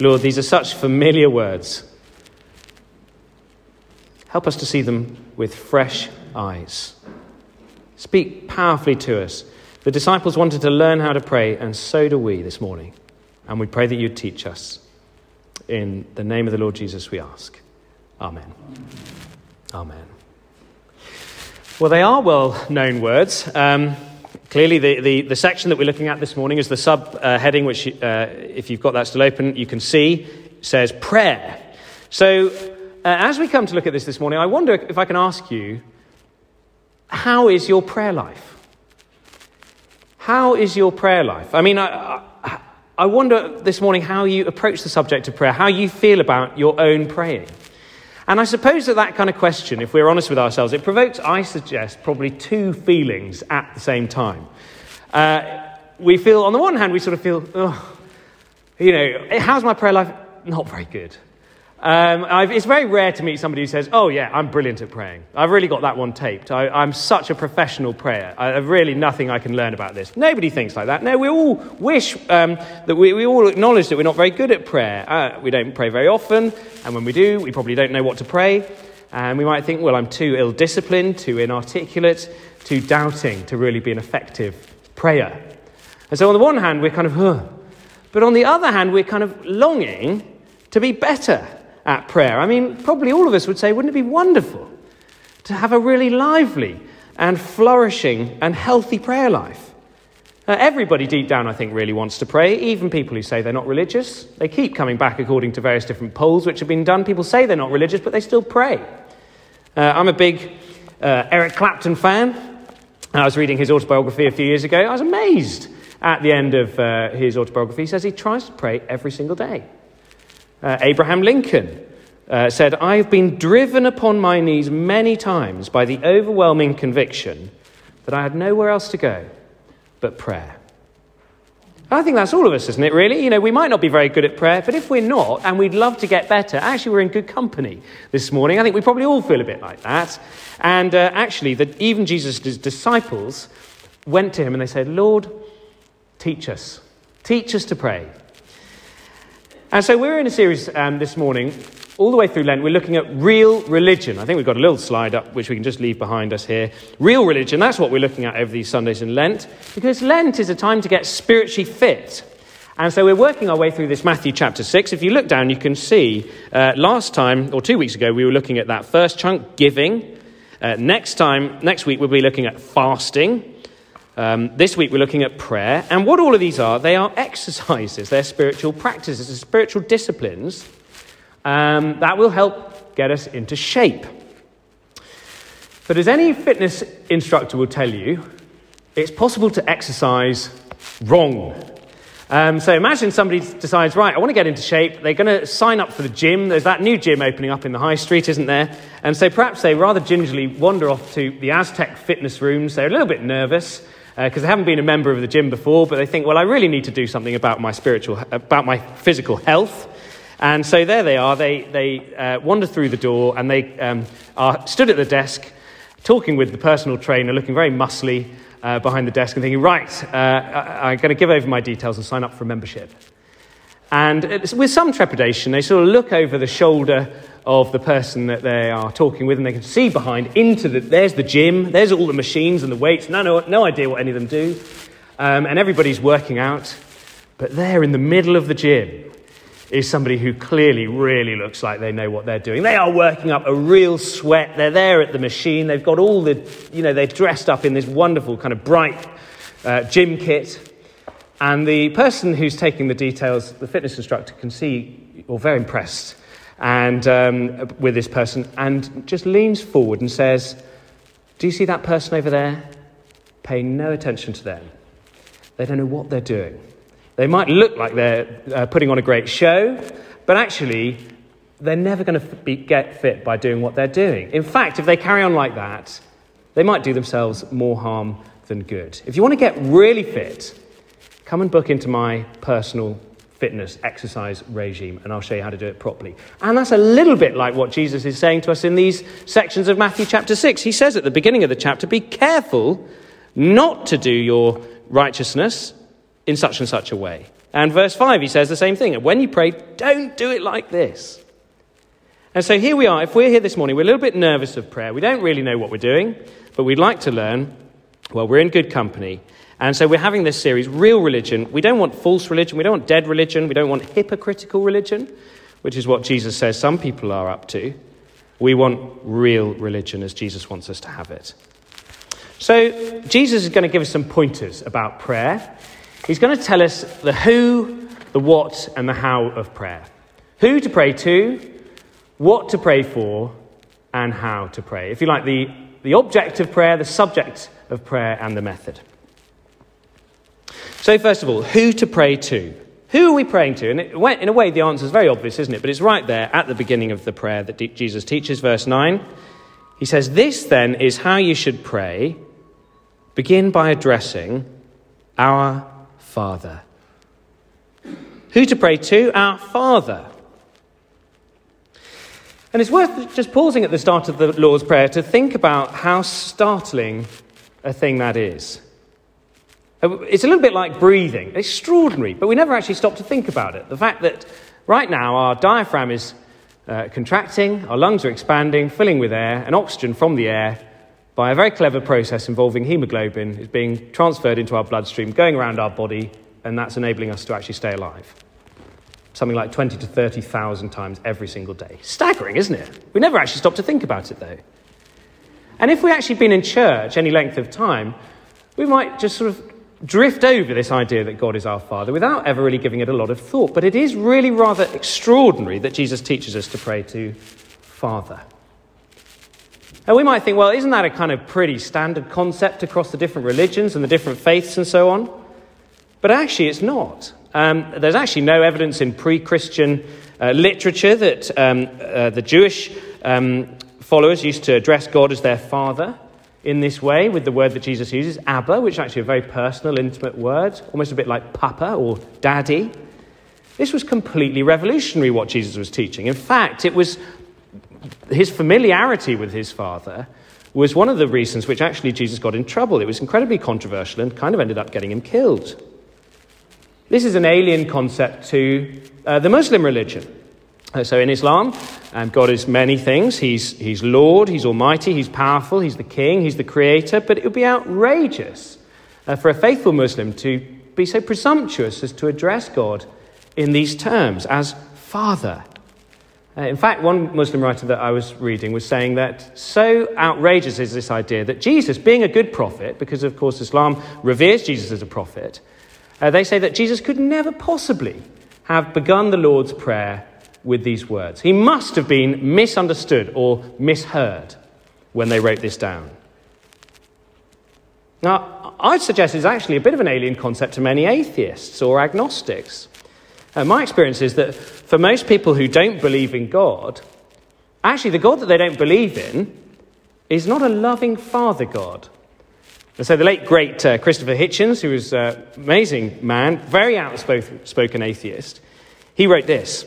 Lord, these are such familiar words. Help us to see them with fresh eyes. Speak powerfully to us. The disciples wanted to learn how to pray, and so do we this morning. And we pray that you teach us. In the name of the Lord Jesus, we ask. Amen. Amen. Well, they are well known words. Um, clearly, the, the, the, section that we're looking at this morning is the subheading, uh, which, uh, if you've got that still open, you can see says prayer. So, uh, as we come to look at this this morning, I wonder if I can ask you how is your prayer life? How is your prayer life? I mean, I, I, I wonder this morning how you approach the subject of prayer, how you feel about your own praying. And I suppose that that kind of question, if we're honest with ourselves, it provokes, I suggest, probably two feelings at the same time. Uh, we feel, on the one hand, we sort of feel, oh, you know, how's my prayer life? Not very good. Um, it's very rare to meet somebody who says, Oh, yeah, I'm brilliant at praying. I've really got that one taped. I, am such a professional prayer. I have really nothing I can learn about this. Nobody thinks like that. No, we all wish um, that we, we, all acknowledge that we're not very good at prayer. Uh, we don't pray very often, and when we do, we probably don't know what to pray. And we might think, Well, I'm too ill disciplined, too inarticulate, too doubting to really be an effective prayer. And so, on the one hand, we're kind of. But on the other hand, we're kind of longing to be better at prayer. I mean, probably all of us would say, wouldn't it be wonderful to have a really lively and flourishing and healthy prayer life? Uh, everybody deep down, I think, really wants to pray, even people who say they're not religious. They keep coming back according to various different polls which have been done. People say they're not religious, but they still pray. Uh, I'm a big uh, Eric Clapton fan. I was reading his autobiography a few years ago. I was amazed at the end of uh, his autobiography. He says he tries to pray every single day. Uh, Abraham Lincoln uh, said, I've been driven upon my knees many times by the overwhelming conviction that I had nowhere else to go but prayer. I think that's all of us, isn't it, really? You know, we might not be very good at prayer, but if we're not, and we'd love to get better, actually, we're in good company this morning. I think we probably all feel a bit like that. And uh, actually, that even Jesus' disciples went to him and they said, Lord, teach us. Teach us to pray. And so we're in a series um, this morning, all the way through Lent. We're looking at real religion. I think we've got a little slide up which we can just leave behind us here. Real religion, that's what we're looking at over these Sundays in Lent, because Lent is a time to get spiritually fit. And so we're working our way through this Matthew chapter 6. If you look down, you can see uh, last time, or two weeks ago, we were looking at that first chunk, giving. Uh, next time, next week, we'll be looking at fasting. Um, this week we're looking at prayer. And what all of these are, they are exercises, they're spiritual practices, they're spiritual disciplines um, that will help get us into shape. But as any fitness instructor will tell you, it's possible to exercise wrong. Um, so imagine somebody decides, right, I want to get into shape. They're going to sign up for the gym. There's that new gym opening up in the high street, isn't there? And so perhaps they rather gingerly wander off to the Aztec fitness rooms. They're a little bit nervous because uh, they haven't been a member of the gym before, but they think, well, I really need to do something about my spiritual, about my physical health. And so there they are. They, they uh, wander through the door and they um, are stood at the desk talking with the personal trainer, looking very muscly uh, behind the desk and thinking, right, uh, I'm going to give over my details and sign up for a membership. And with some trepidation, they sort of look over the shoulder of the person that they are talking with, and they can see behind into the. There's the gym, there's all the machines and the weights. No, no, no idea what any of them do. Um, and everybody's working out. But there in the middle of the gym is somebody who clearly really looks like they know what they're doing. They are working up a real sweat. They're there at the machine. They've got all the, you know, they're dressed up in this wonderful kind of bright uh, gym kit. And the person who's taking the details, the fitness instructor, can see you're very impressed and um, with this person and just leans forward and says, Do you see that person over there? Pay no attention to them. They don't know what they're doing. They might look like they're uh, putting on a great show, but actually, they're never going to get fit by doing what they're doing. In fact, if they carry on like that, they might do themselves more harm than good. If you want to get really fit, come and book into my personal fitness exercise regime, and I'll show you how to do it properly. And that's a little bit like what Jesus is saying to us in these sections of Matthew chapter 6. He says at the beginning of the chapter, Be careful not to do your righteousness in such and such a way. And verse 5, he says the same thing. And When you pray, don't do it like this. And so here we are. If we're here this morning, we're a little bit nervous of prayer. We don't really know what we're doing, but we'd like to learn. Well, we're in good company. And so we're having this series, Real Religion. We don't want false religion. We don't want dead religion. We don't want hypocritical religion, which is what Jesus says some people are up to. We want real religion as Jesus wants us to have it. So, Jesus is going to give us some pointers about prayer. He's going to tell us the who, the what, and the how of prayer. Who to pray to, what to pray for, and how to pray. If you like, the, the object of prayer, the subject of prayer, and the method. So, first of all, who to pray to. Who are we praying to? And it, in a way, the answer is very obvious, isn't it? But it's right there at the beginning of the prayer that Jesus teaches, verse 9. He says, This then is how you should pray. Begin by addressing our Father. Who to pray to? Our Father. And it's worth just pausing at the start of the Lord's Prayer to think about how startling a thing that is. It's a little bit like breathing. Extraordinary, but we never actually stop to think about it. The fact that right now our diaphragm is uh, contracting, our lungs are expanding, filling with air, and oxygen from the air, by a very clever process involving hemoglobin, is being transferred into our bloodstream, going around our body, and that's enabling us to actually stay alive. Something like 20 to 30,000 times every single day. Staggering, isn't it? We never actually stop to think about it, though. And if we actually been in church any length of time, we might just sort of drift over this idea that God is our Father without ever really giving it a lot of thought. But it is really rather extraordinary that Jesus teaches us to pray to Father. And we might think, well, isn't that a kind of pretty standard concept across the different religions and the different faiths and so on? But actually, it's not. Um, there's actually no evidence in pre Christian uh, literature that um, uh, the Jewish um, followers used to address God as their Father in this way with the word that Jesus uses, Abba, which is actually a very personal, intimate word, almost a bit like Papa or Daddy. This was completely revolutionary what Jesus was teaching. In fact, it was his familiarity with his father was one of the reasons which actually Jesus got in trouble. It was incredibly controversial and kind of ended up getting him killed. This is an alien concept to uh, the Muslim religion. Uh, so in Islam, um, God is many things. He's, he's Lord, He's Almighty, He's powerful, He's the King, He's the Creator. But it would be outrageous uh, for a faithful Muslim to be so presumptuous as to address God in these terms as Father. Uh, in fact, one Muslim writer that I was reading was saying that so outrageous is this idea that Jesus, being a good prophet, because of course Islam reveres Jesus as a prophet, uh, they say that Jesus could never possibly have begun the Lord's Prayer with these words. He must have been misunderstood or misheard when they wrote this down. Now, I'd suggest it's actually a bit of an alien concept to many atheists or agnostics. Uh, my experience is that for most people who don't believe in God, actually, the God that they don't believe in is not a loving Father God. And so, the late great uh, Christopher Hitchens, who was an amazing man, very outspoken atheist, he wrote this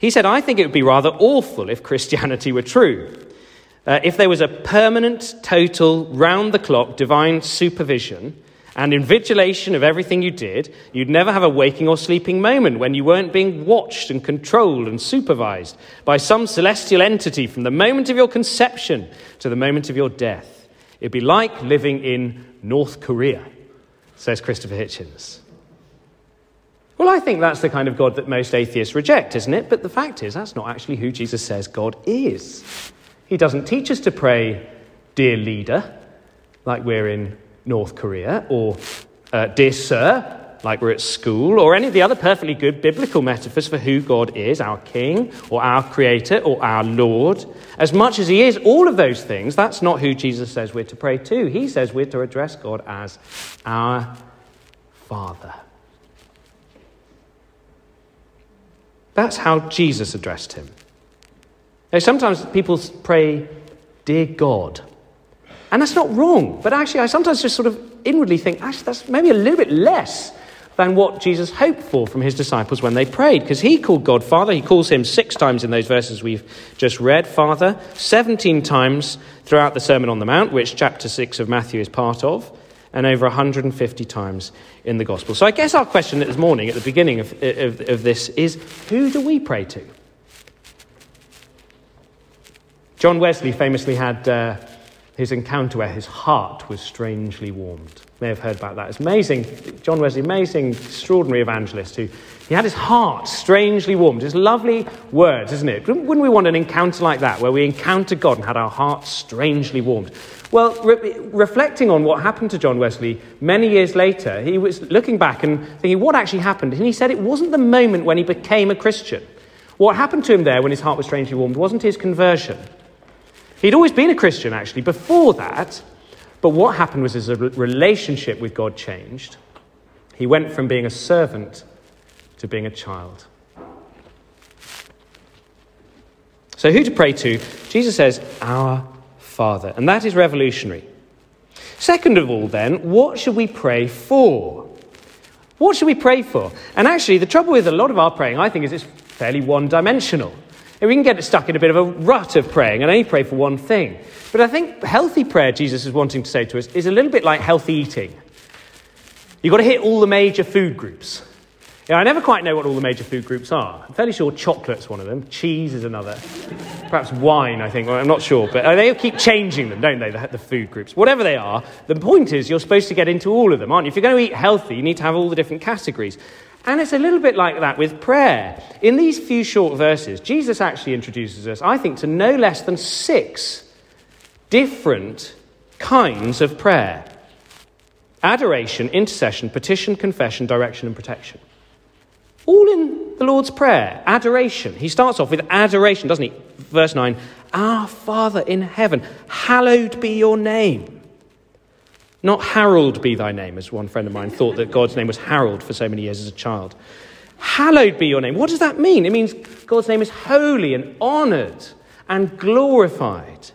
he said, I think it would be rather awful if Christianity were true. Uh, if there was a permanent, total, round the clock divine supervision and invigilation of everything you did, you'd never have a waking or sleeping moment when you weren't being watched and controlled and supervised by some celestial entity from the moment of your conception to the moment of your death. It'd be like living in North Korea, says Christopher Hitchens. Well, I think that's the kind of God that most atheists reject, isn't it? But the fact is, that's not actually who Jesus says God is. He doesn't teach us to pray, Dear leader, like we're in North Korea, or uh, Dear sir, like we're at school, or any of the other perfectly good biblical metaphors for who God is, our King, or our Creator, or our Lord. As much as He is all of those things, that's not who Jesus says we're to pray to. He says we're to address God as our Father. That's how Jesus addressed him. Now, sometimes people pray, Dear God. And that's not wrong, but actually, I sometimes just sort of inwardly think, actually, that's maybe a little bit less than what Jesus hoped for from his disciples when they prayed, because he called God Father. He calls him six times in those verses we've just read, Father, 17 times throughout the Sermon on the Mount, which chapter 6 of Matthew is part of. And over 150 times in the Gospel. So I guess our question this morning, at the beginning of, of, of this, is who do we pray to? John Wesley famously had uh, his encounter where his heart was strangely warmed. You may have heard about that. It's amazing. John Wesley, amazing, extraordinary evangelist who he had his heart strangely warmed. It's lovely words, isn't it? Wouldn't we want an encounter like that where we encounter God and had our hearts strangely warmed? Well, re- reflecting on what happened to John Wesley many years later, he was looking back and thinking, what actually happened? And he said it wasn't the moment when he became a Christian. What happened to him there when his heart was strangely warmed wasn't his conversion. He'd always been a Christian, actually, before that. But what happened was his relationship with God changed. He went from being a servant to being a child. So, who to pray to? Jesus says, Our Father. And that is revolutionary. Second of all, then, what should we pray for? What should we pray for? And actually, the trouble with a lot of our praying, I think, is it's fairly one dimensional. And we can get stuck in a bit of a rut of praying and only pray for one thing. But I think healthy prayer, Jesus is wanting to say to us, is a little bit like healthy eating. You've got to hit all the major food groups. Know, I never quite know what all the major food groups are. I'm fairly sure chocolate's one of them, cheese is another, perhaps wine, I think. Well, I'm not sure, but uh, they keep changing them, don't they, the, the food groups? Whatever they are, the point is you're supposed to get into all of them, aren't you? If you're going to eat healthy, you need to have all the different categories. And it's a little bit like that with prayer. In these few short verses, Jesus actually introduces us, I think, to no less than six different kinds of prayer adoration, intercession, petition, confession, direction, and protection. All in the Lord's Prayer. Adoration. He starts off with adoration, doesn't he? Verse 9 Our Father in heaven, hallowed be your name. Not Harold be thy name, as one friend of mine thought that God's name was Harold for so many years as a child. Hallowed be your name. What does that mean? It means God's name is holy and honored and glorified.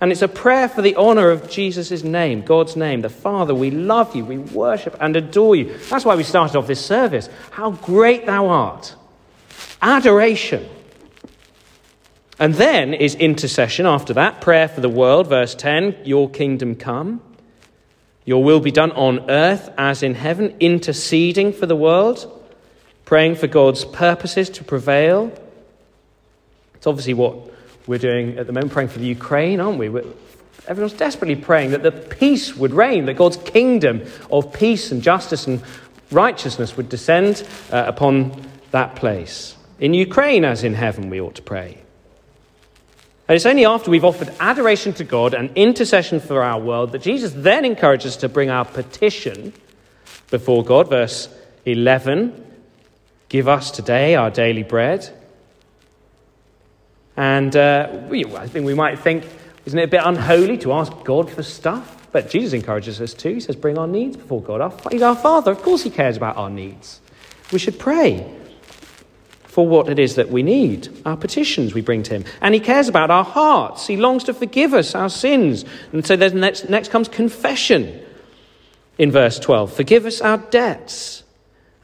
And it's a prayer for the honor of Jesus' name, God's name. The Father, we love you, we worship and adore you. That's why we started off this service. How great thou art. Adoration. And then is intercession after that, prayer for the world, verse 10, your kingdom come. Your will be done on earth as in heaven, interceding for the world, praying for God's purposes to prevail. It's obviously what we're doing at the moment, praying for the Ukraine, aren't we? We're, everyone's desperately praying that the peace would reign, that God's kingdom of peace and justice and righteousness would descend uh, upon that place. In Ukraine, as in heaven, we ought to pray. And it's only after we've offered adoration to God and intercession for our world that Jesus then encourages us to bring our petition before God. Verse 11 Give us today our daily bread. And uh, we, I think we might think, isn't it a bit unholy to ask God for stuff? But Jesus encourages us to. He says, Bring our needs before God. He's our Father. Of course, He cares about our needs. We should pray for what it is that we need, our petitions we bring to Him. And He cares about our hearts. He longs to forgive us our sins. And so next, next comes confession in verse 12. Forgive us our debts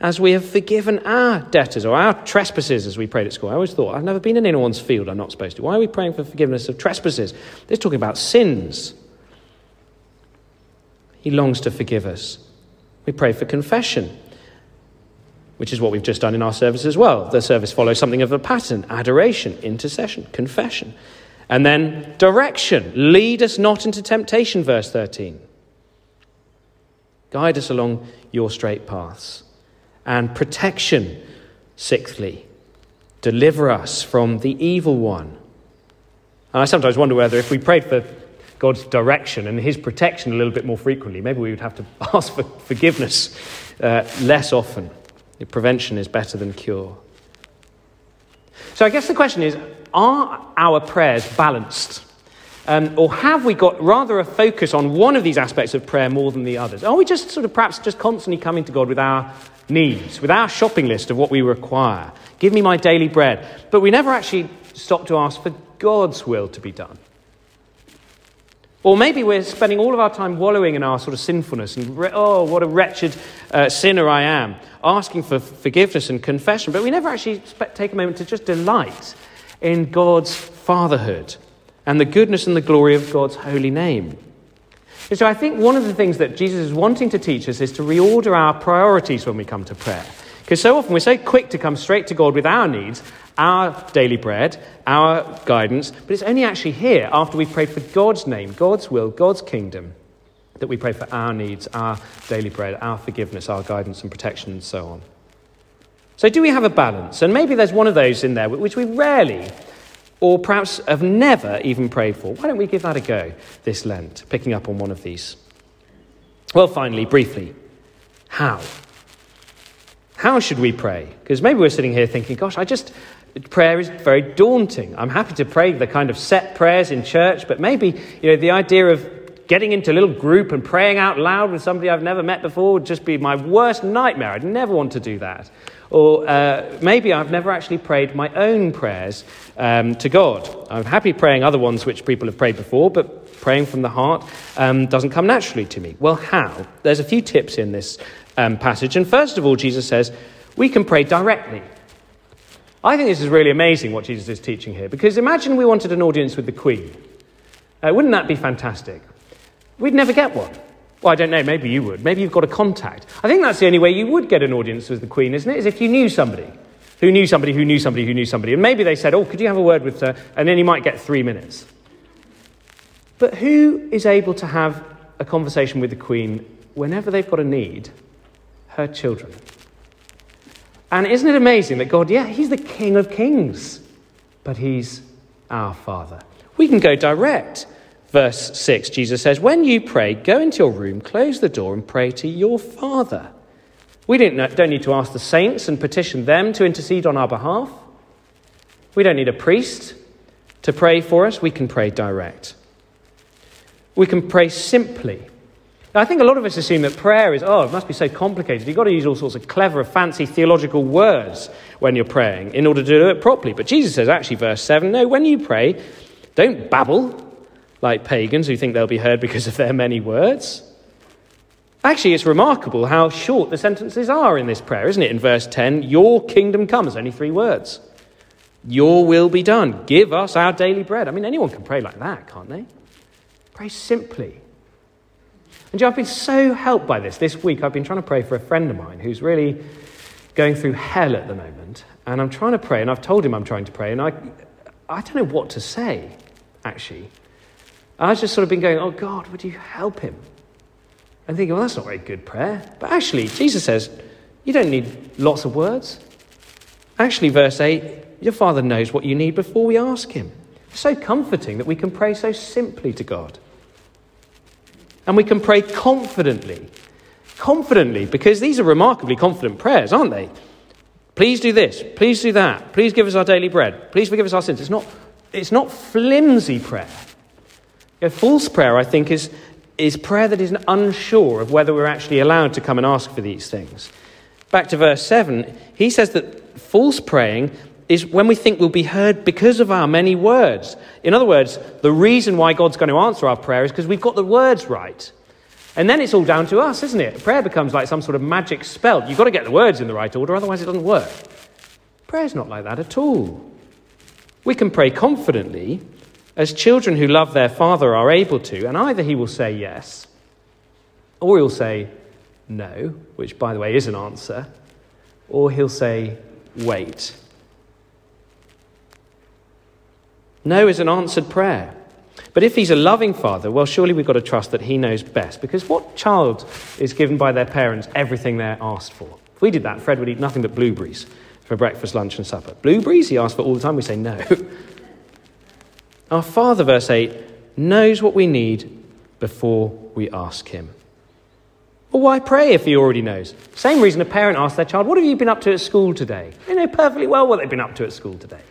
as we have forgiven our debtors or our trespasses, as we prayed at school. I always thought, I've never been in anyone's field I'm not supposed to. Why are we praying for forgiveness of trespasses? They're talking about sins. He longs to forgive us. We pray for confession which is what we've just done in our service as well. The service follows something of a pattern adoration, intercession, confession. And then direction. Lead us not into temptation, verse 13. Guide us along your straight paths. And protection, sixthly. Deliver us from the evil one. And I sometimes wonder whether if we prayed for God's direction and his protection a little bit more frequently, maybe we would have to ask for forgiveness uh, less often. Prevention is better than cure. So I guess the question is are our prayers balanced? Um, or have we got rather a focus on one of these aspects of prayer more than the others? Are we just sort of perhaps just constantly coming to God with our needs, with our shopping list of what we require? Give me my daily bread. But we never actually stop to ask for God's will to be done. Or maybe we're spending all of our time wallowing in our sort of sinfulness and, oh, what a wretched uh, sinner I am, asking for forgiveness and confession, but we never actually take a moment to just delight in God's fatherhood and the goodness and the glory of God's holy name. And so I think one of the things that Jesus is wanting to teach us is to reorder our priorities when we come to prayer. Because so often we're so quick to come straight to God with our needs, our daily bread, our guidance, but it's only actually here after we've prayed for God's name, God's will, God's kingdom, that we pray for our needs, our daily bread, our forgiveness, our guidance and protection, and so on. So, do we have a balance? And maybe there's one of those in there which we rarely or perhaps have never even prayed for. Why don't we give that a go this Lent, picking up on one of these? Well, finally, briefly, how? How should we pray? Because maybe we're sitting here thinking, gosh, I just, prayer is very daunting. I'm happy to pray the kind of set prayers in church, but maybe, you know, the idea of getting into a little group and praying out loud with somebody I've never met before would just be my worst nightmare. I'd never want to do that. Or uh, maybe I've never actually prayed my own prayers um, to God. I'm happy praying other ones which people have prayed before, but praying from the heart um, doesn't come naturally to me. Well, how? There's a few tips in this um, passage. And first of all, Jesus says, we can pray directly. I think this is really amazing what Jesus is teaching here, because imagine we wanted an audience with the Queen. Uh, wouldn't that be fantastic? We'd never get one. Well, I don't know, maybe you would. Maybe you've got a contact. I think that's the only way you would get an audience with the Queen, isn't it? Is if you knew somebody who knew somebody who knew somebody who knew somebody. And maybe they said, Oh, could you have a word with her? And then you might get three minutes. But who is able to have a conversation with the Queen whenever they've got a need her children. And isn't it amazing that God, yeah, He's the King of Kings, but He's our Father? We can go direct. Verse 6, Jesus says, When you pray, go into your room, close the door, and pray to your Father. We don't, need to ask the saints and petition them to intercede on our behalf. We don't need a priest to pray for us. We can pray direct. We can pray simply now, I think a lot of us assume that prayer is, oh, it must be so complicated. You've got to use all sorts of clever, fancy theological words when you're praying in order to do it properly. But Jesus says, actually, verse 7 no, when you pray, don't babble like pagans who think they'll be heard because of their many words. Actually, it's remarkable how short the sentences are in this prayer, isn't it? In verse 10, your kingdom comes, only three words. Your will be done. Give us our daily bread. I mean, anyone can pray like that, can't they? Pray simply and you know, I've been so helped by this. This week, I've been trying to pray for a friend of mine who's really going through hell at the moment. And I'm trying to pray, and I've told him I'm trying to pray, and I, I don't know what to say, actually. I've just sort of been going, oh, God, would you help him? And thinking, well, that's not a very good prayer. But actually, Jesus says, you don't need lots of words. Actually, verse 8, your Father knows what you need before we ask him. It's so comforting that we can pray so simply to God. And we can pray confidently. Confidently, because these are remarkably confident prayers, aren't they? Please do this. Please do that. Please give us our daily bread. Please forgive us our sins. It's not, it's not flimsy prayer. Know, false prayer, I think, is, is prayer that is unsure of whether we're actually allowed to come and ask for these things. Back to verse 7, he says that false praying is when we think we'll be heard because of our many words. In other words, the reason why God's going to answer our prayer is because we've got the words right. And then it's all down to us, isn't it? Prayer becomes like some sort of magic spell. You've got to get the words in the right order, otherwise, it doesn't work. Prayer's not like that at all. We can pray confidently, as children who love their father are able to, and either he will say yes, or he'll say no, which, by the way, is an answer, or he'll say wait. No is an answered prayer. But if he's a loving father, well, surely we've got to trust that he knows best. Because what child is given by their parents everything they're asked for? If we did that, Fred would eat nothing but blueberries for breakfast, lunch, and supper. Blueberries, he asks for all the time. We say no. Our Father, verse 8, knows what we need before we ask him. Well, why pray if he already knows? Same reason a parent asks their child, What have you been up to at school today? They know perfectly well what they've been up to at school today.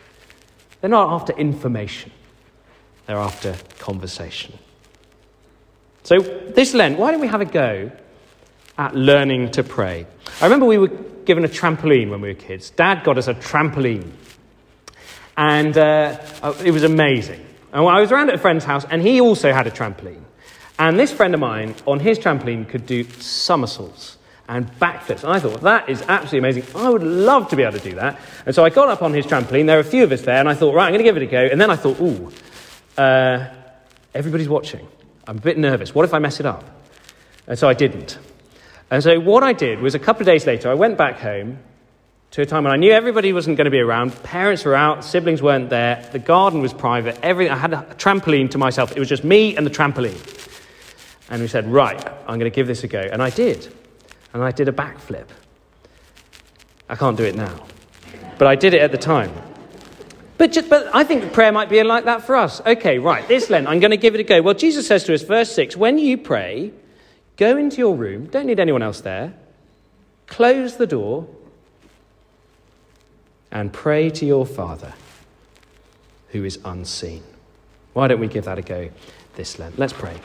They're not after information, they're after conversation. So, this Lent, why don't we have a go at learning to pray? I remember we were given a trampoline when we were kids. Dad got us a trampoline. And uh, it was amazing. And I was around at a friend's house, and he also had a trampoline. And this friend of mine, on his trampoline, could do somersaults and backflips. And I thought, that is absolutely amazing. I would love to be able to do that. And so I got up on his trampoline. There were a few of us there, and I thought, right, I'm going to give it a go. And then I thought, ooh, uh, everybody's watching. I'm a bit nervous. What if I mess it up? And so I didn't. And so what I did was a couple of days later, I went back home to a time when I knew everybody wasn't going to be around. Parents were out, siblings weren't there, the garden was private. Every, I had a trampoline to myself. It was just me and the trampoline. And we said, right, I'm going to give this a go. And I did. And I did a backflip. I can't do it now. But I did it at the time. But, just, but I think prayer might be like that for us. Okay, right, this Lent, I'm going to give it a go. Well, Jesus says to us, verse 6 when you pray, go into your room, don't need anyone else there, close the door, and pray to your Father who is unseen. Why don't we give that a go this Lent? Let's pray.